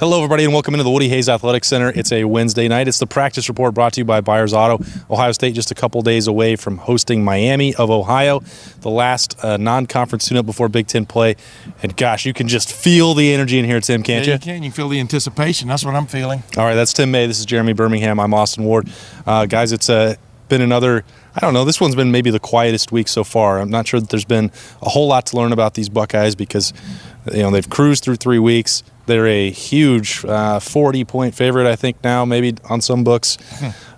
Hello, everybody, and welcome into the Woody Hayes Athletic Center. It's a Wednesday night. It's the practice report brought to you by Byers Auto. Ohio State just a couple days away from hosting Miami of Ohio, the last uh, non-conference tune-up before Big Ten play. And gosh, you can just feel the energy in here, Tim, can't yeah, you? you can. You feel the anticipation. That's what I'm feeling. All right, that's Tim May. This is Jeremy Birmingham. I'm Austin Ward. Uh, guys, it's uh, been another. I don't know. This one's been maybe the quietest week so far. I'm not sure that there's been a whole lot to learn about these Buckeyes because you know they've cruised through three weeks. They're a huge uh, 40 point favorite, I think now, maybe on some books.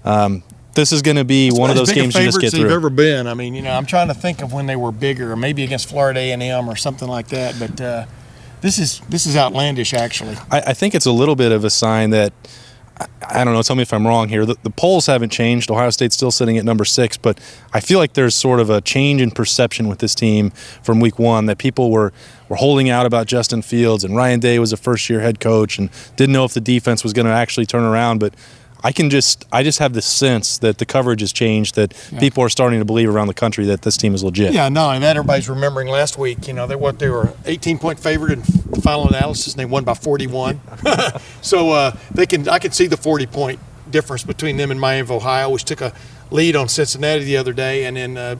Um, this is going to be It's one of those games you just get through. ever been. I mean, you know, I'm trying to think of when they were bigger, maybe against Florida A&M or something like that. But uh, this is this is outlandish, actually. I, I think it's a little bit of a sign that I, don't know. Tell me if I'm wrong here. The, the polls haven't changed. Ohio State's still sitting at number six, but I feel like there's sort of a change in perception with this team from week one that people were were holding out about Justin Fields and Ryan Day was a first year head coach and didn't know if the defense was going to actually turn around, but. I can just I just have this sense that the coverage has changed that people are starting to believe around the country that this team is legit. Yeah, no, and that, everybody's remembering last week. You know, they what they were 18 point favorite in the final analysis, and they won by 41. so uh, they can I can see the 40 point difference between them and Miami of Ohio, which took a lead on Cincinnati the other day, and then. Uh,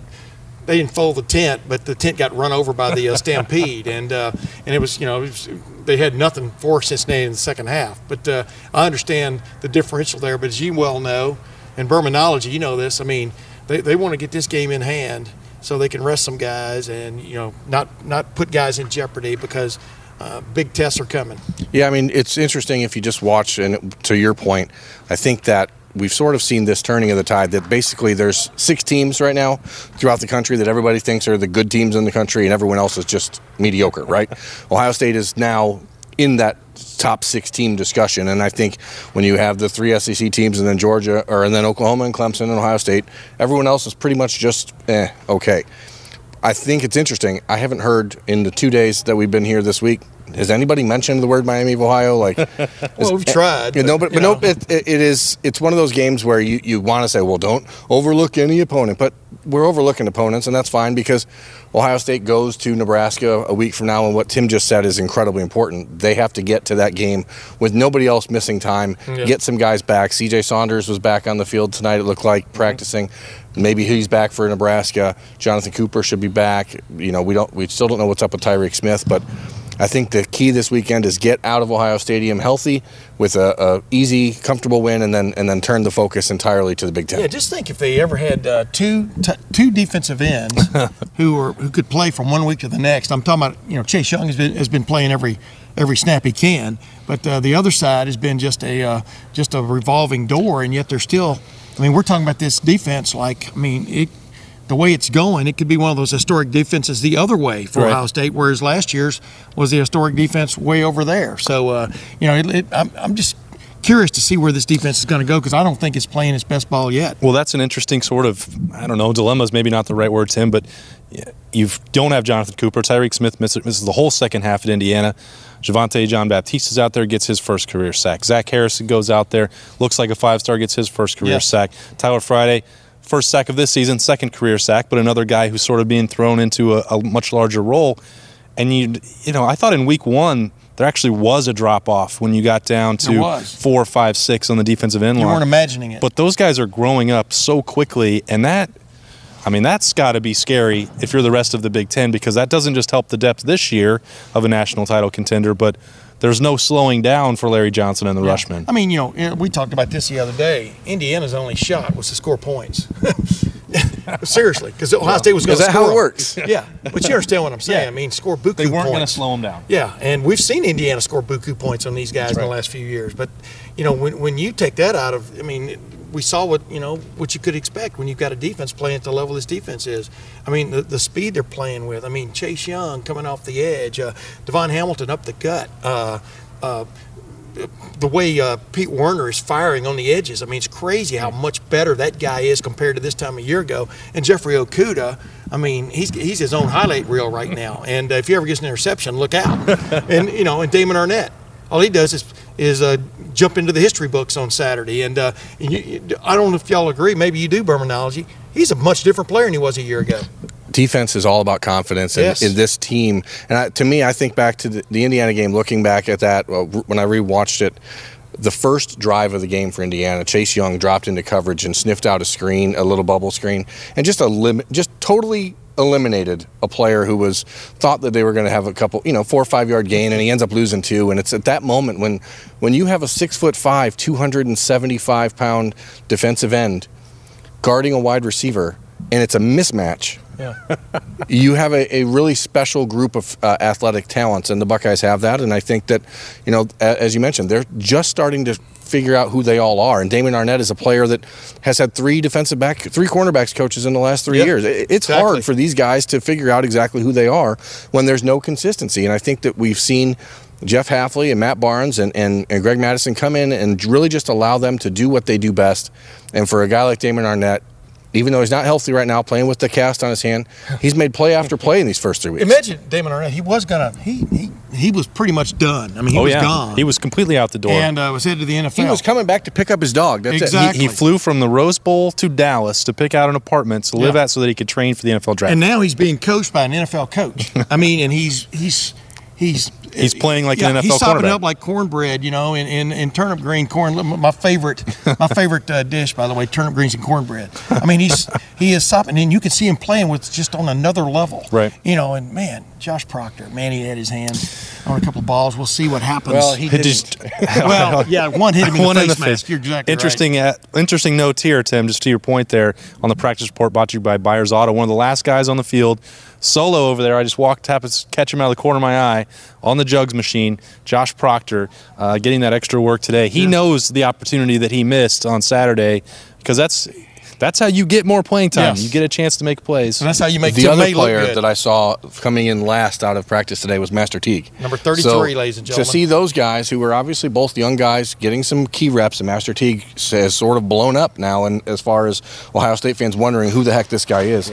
they didn't fold the tent, but the tent got run over by the uh, stampede, and uh, and it was you know it was, they had nothing for Cincinnati in the second half. But uh, I understand the differential there. But as you well know, in Bermanology, you know this. I mean, they, they want to get this game in hand so they can rest some guys and you know not not put guys in jeopardy because uh, big tests are coming. Yeah, I mean, it's interesting if you just watch, and to your point, I think that we've sort of seen this turning of the tide that basically there's six teams right now throughout the country that everybody thinks are the good teams in the country, and everyone else is just mediocre, right? Ohio State is now in that top six team discussion, and I think when you have the three SEC teams and then Georgia, or and then Oklahoma and Clemson and Ohio State, everyone else is pretty much just eh, okay. I think it's interesting. I haven't heard in the two days that we've been here this week. Has anybody mentioned the word Miami of Ohio? Like, Well, we've tried. you know, but, you but no, know. it, it is. It's one of those games where you, you want to say, well, don't overlook any opponent, but we're overlooking opponents, and that's fine because Ohio State goes to Nebraska a week from now, and what Tim just said is incredibly important. They have to get to that game with nobody else missing time, Yeah. get some guys back. C.J. Saunders was back on the field tonight. It looked like mm-hmm. practicing. Maybe he's back for Nebraska. Jonathan Cooper should be back. You know, we don't. We still don't know what's up with Tyreke Smith, but. I think the key this weekend is get out of Ohio Stadium healthy with a, a easy, comfortable win, and then and then turn the focus entirely to the Big Ten. Yeah, just think if they ever had uh, two t- two defensive ends who were who could play from one week to the next. I'm talking about you know Chase Young has been has been playing every every snap he can, but uh, the other side has been just a uh, just a revolving door, and yet they're still. I mean, we're talking about this defense like I mean it. The way it's going, it could be one of those historic defenses the other way for Right. Ohio State, whereas last year's was the historic defense way over there. So, uh, you know, it, it, I'm, I'm just curious to see where this defense is going to go because I don't think it's playing its best ball yet. Well, that's an interesting sort of I don't know dilemma is maybe not the right word, Tim, but you don't have Jonathan Cooper. Tyreke Smith misses, misses the whole second half at Indiana. Javontae Jean-Baptiste is out there, gets his first career sack. Zach Harrison goes out there, looks like a five star, gets his first career sack. Tyler Friday, first sack of this season, second career sack, but another guy who's sort of being thrown into a, a much larger role. And you, you know, I thought in week one there actually was a drop off when you got down to four, five, six on the defensive end You line. weren't imagining it. But those guys are growing up so quickly, and that, I mean, that's got to be scary if you're the rest of the Big Ten because that doesn't just help the depth this year of a national title contender, but there's no slowing down for Larry Johnson and the Rushmen. I mean, you know, we talked about this the other day. Indiana's only shot was to score points. Seriously, because Ohio State was going Is to that score. how it works? Yeah, but you understand what I'm saying. Yeah. I mean, score buku They weren't going to points. slow them down. Yeah, and we've seen Indiana score buku points on these guys in the last few years. But you know, when when you take that out of, I mean, we saw what you know what you could expect when you've got a defense playing at the level this defense is. I mean, the, the speed they're playing with. I mean, Chase Young coming off the edge, uh, Davon Hamilton up the gut. Uh, uh, the way uh, Pete Werner is firing on the edges. I mean, it's crazy how much better that guy is compared to this time a year ago. And Jeffrey Okudah, I mean, he's he's his own highlight reel right now. And uh, if he ever gets an interception, look out. and you know, and Damon Arnette, all he does is is uh, jump into the history books on Saturday. And, uh, and you, I don't know if y'all agree. Maybe you do, Bermanology. He's a much different player than he was a year ago. defense is all about confidence in, Yes. in this team. And I, to me, I think back to the, the Indiana game, looking back at that well, when I rewatched it. The first drive of the game for Indiana, Chase Young dropped into coverage and sniffed out a screen, a little bubble screen, and just a limit, just totally eliminated a player who was thought that they were going to have a couple, you know, four or five yard gain, and he ends up losing two. And it's at that moment when when you have a six foot five, two hundred and seventy five pound defensive end guarding a wide receiver, and it's a mismatch Yeah. you have a, a really special group of uh, athletic talents, and the Buckeyes have that. And I think that, you know, as you mentioned, they're just starting to figure out who they all are. And Damon Arnette is a player that has had three defensive back, three cornerbacks coaches in the last three Yep. years. It's Exactly. hard for these guys to figure out exactly who they are when there's no consistency. And I think that we've seen. Jeff Hafley and Matt Barnes and, and, and Greg Mattison come in and really just allow them to do what they do best. And for a guy like Damon Arnette, even though he's not healthy right now, playing with the cast on his hand, he's made play after play in these first three weeks. Imagine Damon Arnette. He was gonna. He he he was pretty much done. I mean, he oh was yeah, gone. he was completely out the door. and uh, was headed to the NFL. He was coming back to pick up his dog. That's Exactly. he, he flew from the Rose Bowl to Dallas to pick out an apartment to live Yeah. at so that he could train for the NFL draft. and now he's being coached by an NFL coach. I mean, and he's he's he's He's playing like an yeah, NFL He's sopping cornerback. up like cornbread, you know, in, in, in turnip green corn. My favorite my favorite uh, dish, by the way, turnip greens and cornbread. I mean, he's he is sopping, and you can see him playing with just on another level, Right. You know, and man, Josh Proctor, man, he had his hand on a couple of balls. We'll see what happens. Well, he It didn't. just well, yeah, one hit him in one the in the mask. face. You're exactly interesting. Uh, interesting note here, Tim. Just to your point there on the practice report brought to you by Byers Auto. One of the last guys on the field, solo over there. I just walked, tap, his- catch him out of the corner of my eye on the jugs machine. Josh Proctor, uh, getting that extra work today. He knows the opportunity that he missed on Saturday because that's that's how you get more playing time. Yes. You get a chance to make plays. And that's how you make the Tim other May player good. that I saw coming in last out of practice today was Master Teague. Number 33, So, ladies and gentlemen. To see those guys who were obviously both young guys getting some key reps, and Master Teague has sort of blown up now, and as far as Ohio State fans wondering who the heck this guy is.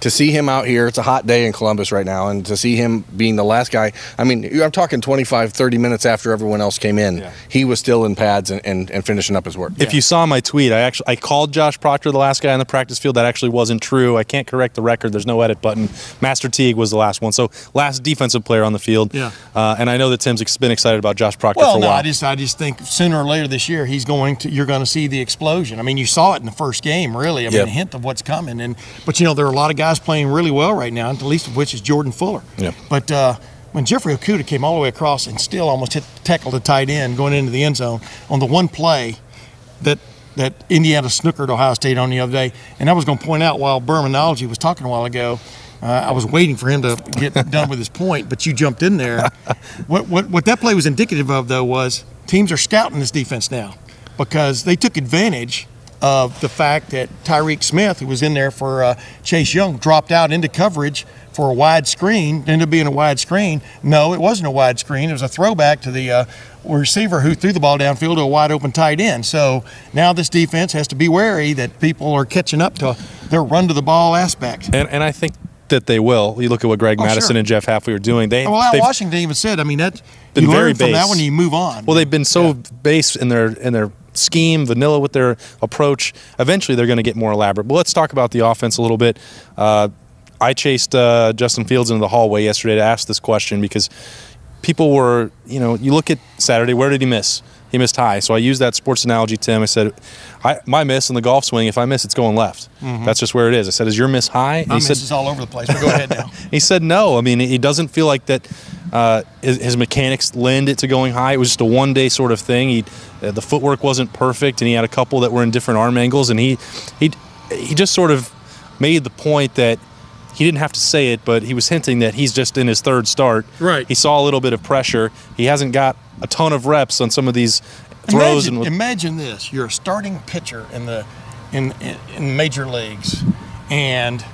To see him out here, it's a hot day in Columbus right now, and to see him being the last guy, I mean, I'm talking 25, 30 minutes after everyone else came in, Yeah. he was still in pads and, and, and finishing up his work. If you saw my tweet, I actually I called Josh Proctor the last guy on the practice field. That actually wasn't true. I can't correct the record. There's no edit button. Master Teague was the last one. So last defensive player on the field. Yeah. Uh, and I know that Tim's been excited about Josh Proctor Well, for a no, while. I just I just think sooner or later this year he's going to you're going to see the explosion. I mean, you saw it in the first game, really. I mean, Yep. a hint of what's coming. And but you know there are a lot of guys playing really well right now, the least of which is Jordan Fuller. Yep. But uh, when Jeffrey Okudah came all the way across and still almost hit tackle the tight end going into the end zone on the one play that that Indiana snookered Ohio State on the other day, and I was going to point out while Bermanology was talking a while ago. Uh, I was waiting for him to get done with his point, but you jumped in there. What, what what that play was indicative of, though, was teams are scouting this defense now because they took advantage of the fact that Tyreke Smith, who was in there for uh, Chase Young, dropped out into coverage for a wide screen. Ended up being a wide screen. No, it wasn't a wide screen. It was a throwback to the uh, receiver who threw the ball downfield to a wide open tight end. So now this defense has to be wary that people are catching up to their run to the ball aspect. and and I think that they will. You look at what Greg Oh, Mattison sure. and Jeff Hafley are doing. They, well, they've Washington even said, I mean, that Been you very learn from that when you move on. Well, they've been so base in their in their scheme, vanilla with their approach. Eventually, they're going to get more elaborate. But let's talk about the offense a little bit. Uh, I chased uh, Justin Fields into the hallway yesterday to ask this question because people were, you know, you look at Saturday. Where did he miss? He missed high. So I used that sports analogy, Tim. I said, I, my miss in the golf swing. If I miss, it's going left. That's just where it is. I said, is your miss high? And My he said, misses all over the place. But go ahead now. he said no. I mean, he doesn't feel like that. Uh, his, his mechanics lend it to going high. It was just a one day sort of thing. He, uh, the footwork wasn't perfect, and he had a couple that were in different arm angles. And he, he, he just sort of made the point that he didn't have to say it, but he was hinting that he's just in his third start. Right. He saw a little bit of pressure. He hasn't got a ton of reps on some of these throws. Imagine, and with, imagine this: you're a starting pitcher in the in, in in major leagues, and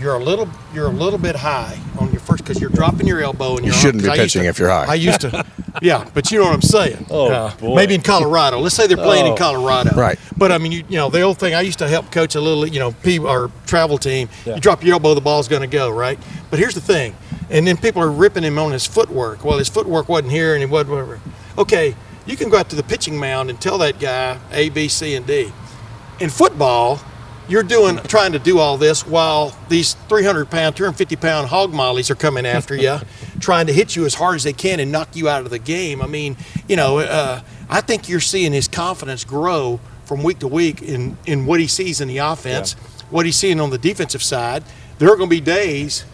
you're a little you're a little bit high on your first because you're dropping your elbow and You shouldn't be arm, 'cause I used pitching to- if you're high. I used to, yeah, but you know what I'm saying. Oh, boy. Maybe in Colorado. Let's say they're playing in Oh. Colorado. Right. But I mean, you, you know, the old thing. I used to help coach a little, you know, P or travel team. Yeah. You drop your elbow, the ball's going to go right. But here's the thing, and then people are ripping him on his footwork. Well, his footwork wasn't here, and he wasn't whatever. Okay, you can go out to the pitching mound and tell that guy A, B, C, and D. In football, you're doing trying to do all this while these 300 pound 250 pound hog mollies are coming after you trying to hit you as hard as they can and knock you out of the game i mean you know uh, i think you're seeing his confidence grow from week to week in in what he sees in the offense yeah. what he's seeing on the defensive side there are going to be days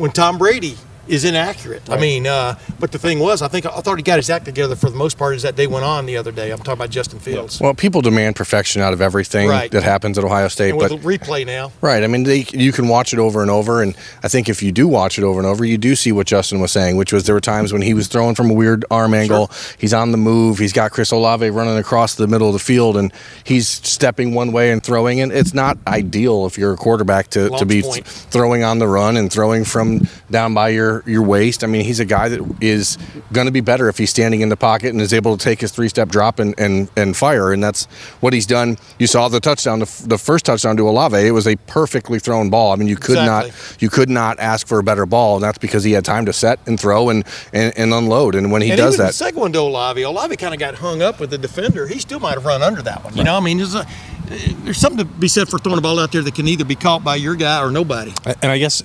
when tom brady is inaccurate. Right. I mean, uh, but the thing was, I think I thought he got his act together for the most part as that day went on the other day. I'm talking about Justin Fields. Well, people demand perfection out of everything right. that happens at Ohio State, and but replay now. Right. I mean, they, you can watch it over and over, and I think if you do watch it over and over, you do see what Justin was saying, which was there were times when he was throwing from a weird arm angle. Sure. He's on the move. He's got Chris Olave running across the middle of the field, and he's stepping one way and throwing. And it's not ideal if you're a quarterback to, to be th- throwing on the run and throwing from down by your your waist. I mean mean, he's a guy that is going to be better if he's standing in the pocket and is able to take his three step drop and, and, and fire. And that's what he's done. You saw the touchdown, the, the first touchdown to Olave. It was a perfectly thrown ball. I mean, you could exactly. not you could not ask for a better ball. And that's because he had time to set and throw and, and, and unload. And when he and does that, the second one to Olave, Olave kind of got hung up with the defender. He still might have run under that one. You know, I mean, there's, a, there's something to be said for throwing a ball out there that can either be caught by your guy or nobody. And I guess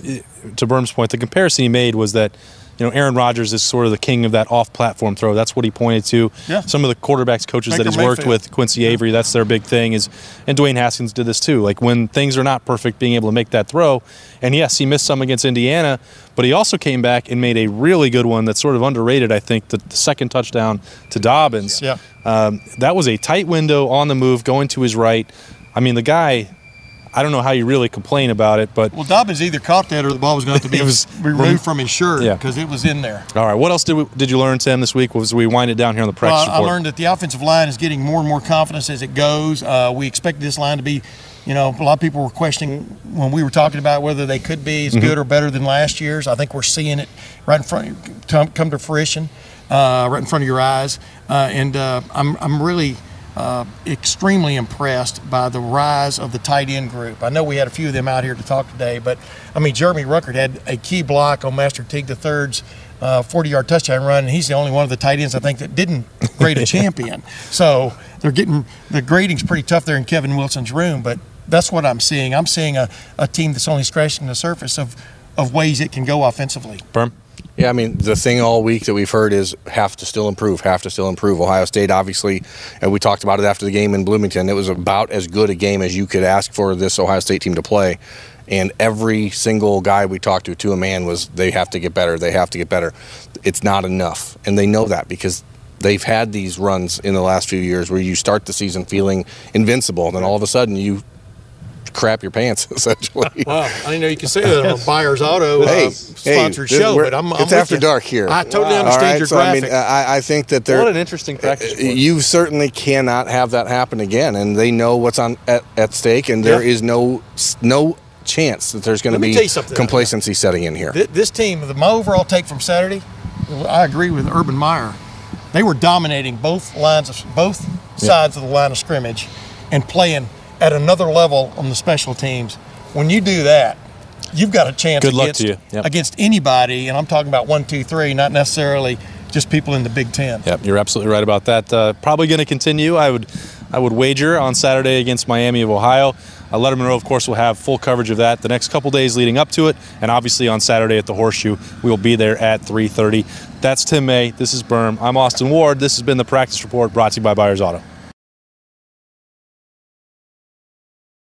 to Berm's point, the comparison he made was that you know, Aaron Rodgers is sort of the king of that off-platform throw. That's what he pointed to. Yeah. Some of the quarterbacks coaches Baker that he's worked with, Quincy Avery, that's their big thing. Is and Dwayne Haskins did this too. Like when things are not perfect, being able to make that throw. And yes, he missed some against Indiana, but he also came back and made a really good one that's sort of underrated. I think the, the second touchdown to Dobbins. Yeah. Um, that was a tight window on the move, going to his right. I mean, the guy I don't know how you really complain about it, but well, Dobbins either caught that or the ball was going to, be was, removed from his shirt because yeah. it was in there. All right, what else did we, did you learn, Tim, this week? Was we wind it down here on the practice I learned that the offensive line is getting more and more confidence as it goes. Uh, we expect this line to be, you know, a lot of people were questioning when we were talking about whether they could be as mm-hmm. good or better than last year's. I think we're seeing it right in front, of you, come to fruition, uh, right in front of your eyes, uh, and uh, I'm I'm really uh, extremely impressed by the rise of the tight end group. I know we had a few of them out here to talk today, but I mean, Jeremy Ruckert had a key block on Master Teague III's uh, 40 yard touchdown run, and he's the only one of the tight ends I think that didn't grade a champion. So they're getting the grading's pretty tough there in Kevin Wilson's room, but that's what I'm seeing. I'm seeing a, a team that's only scratching the surface of, of ways it can go offensively. Berm? Yeah, I mean, the thing all week that we've heard is have to still improve, have to still improve. Ohio State, obviously, and we talked about it after the game in Bloomington. It was about as good a game as you could ask for this Ohio State team to play. And every single guy we talked to, to a man, was they have to get better, they have to get better. It's not enough. And they know that because they've had these runs in the last few years where you start the season feeling invincible, and then all of a sudden you crap your pants essentially. Wow, I didn't know you could say that on a Byers Auto uh, hey, sponsored hey, show. But I'm, I'm it's after you. dark here. I totally wow. understand right, your so graphic. I mean, I, I think that they're what an interesting practice. You certainly cannot have that happen again, and they know what's on at, at stake, and there yeah. is no no chance that there's going to be complacency setting in here. This, this team, the my overall take from Saturday, I agree with Urban Meyer. They were dominating both lines of both sides of the line of scrimmage, and playing at another level on the special teams. When you do that, you've got a chance Good against, luck to you. Yep. against anybody, and I'm talking about one, two, three, not necessarily just people in the Big Ten. Yep, you're absolutely right about that. Uh, probably going to continue. I would, I would wager on Saturday against Miami of Ohio. Uh, Lettermen Row, of course, will have full coverage of that the next couple days leading up to it, and obviously on Saturday at the Horseshoe, we will be there at 3:30. That's Tim May. This is Berm. I'm Austin Ward. This has been the Practice Report brought to you by Byers Auto.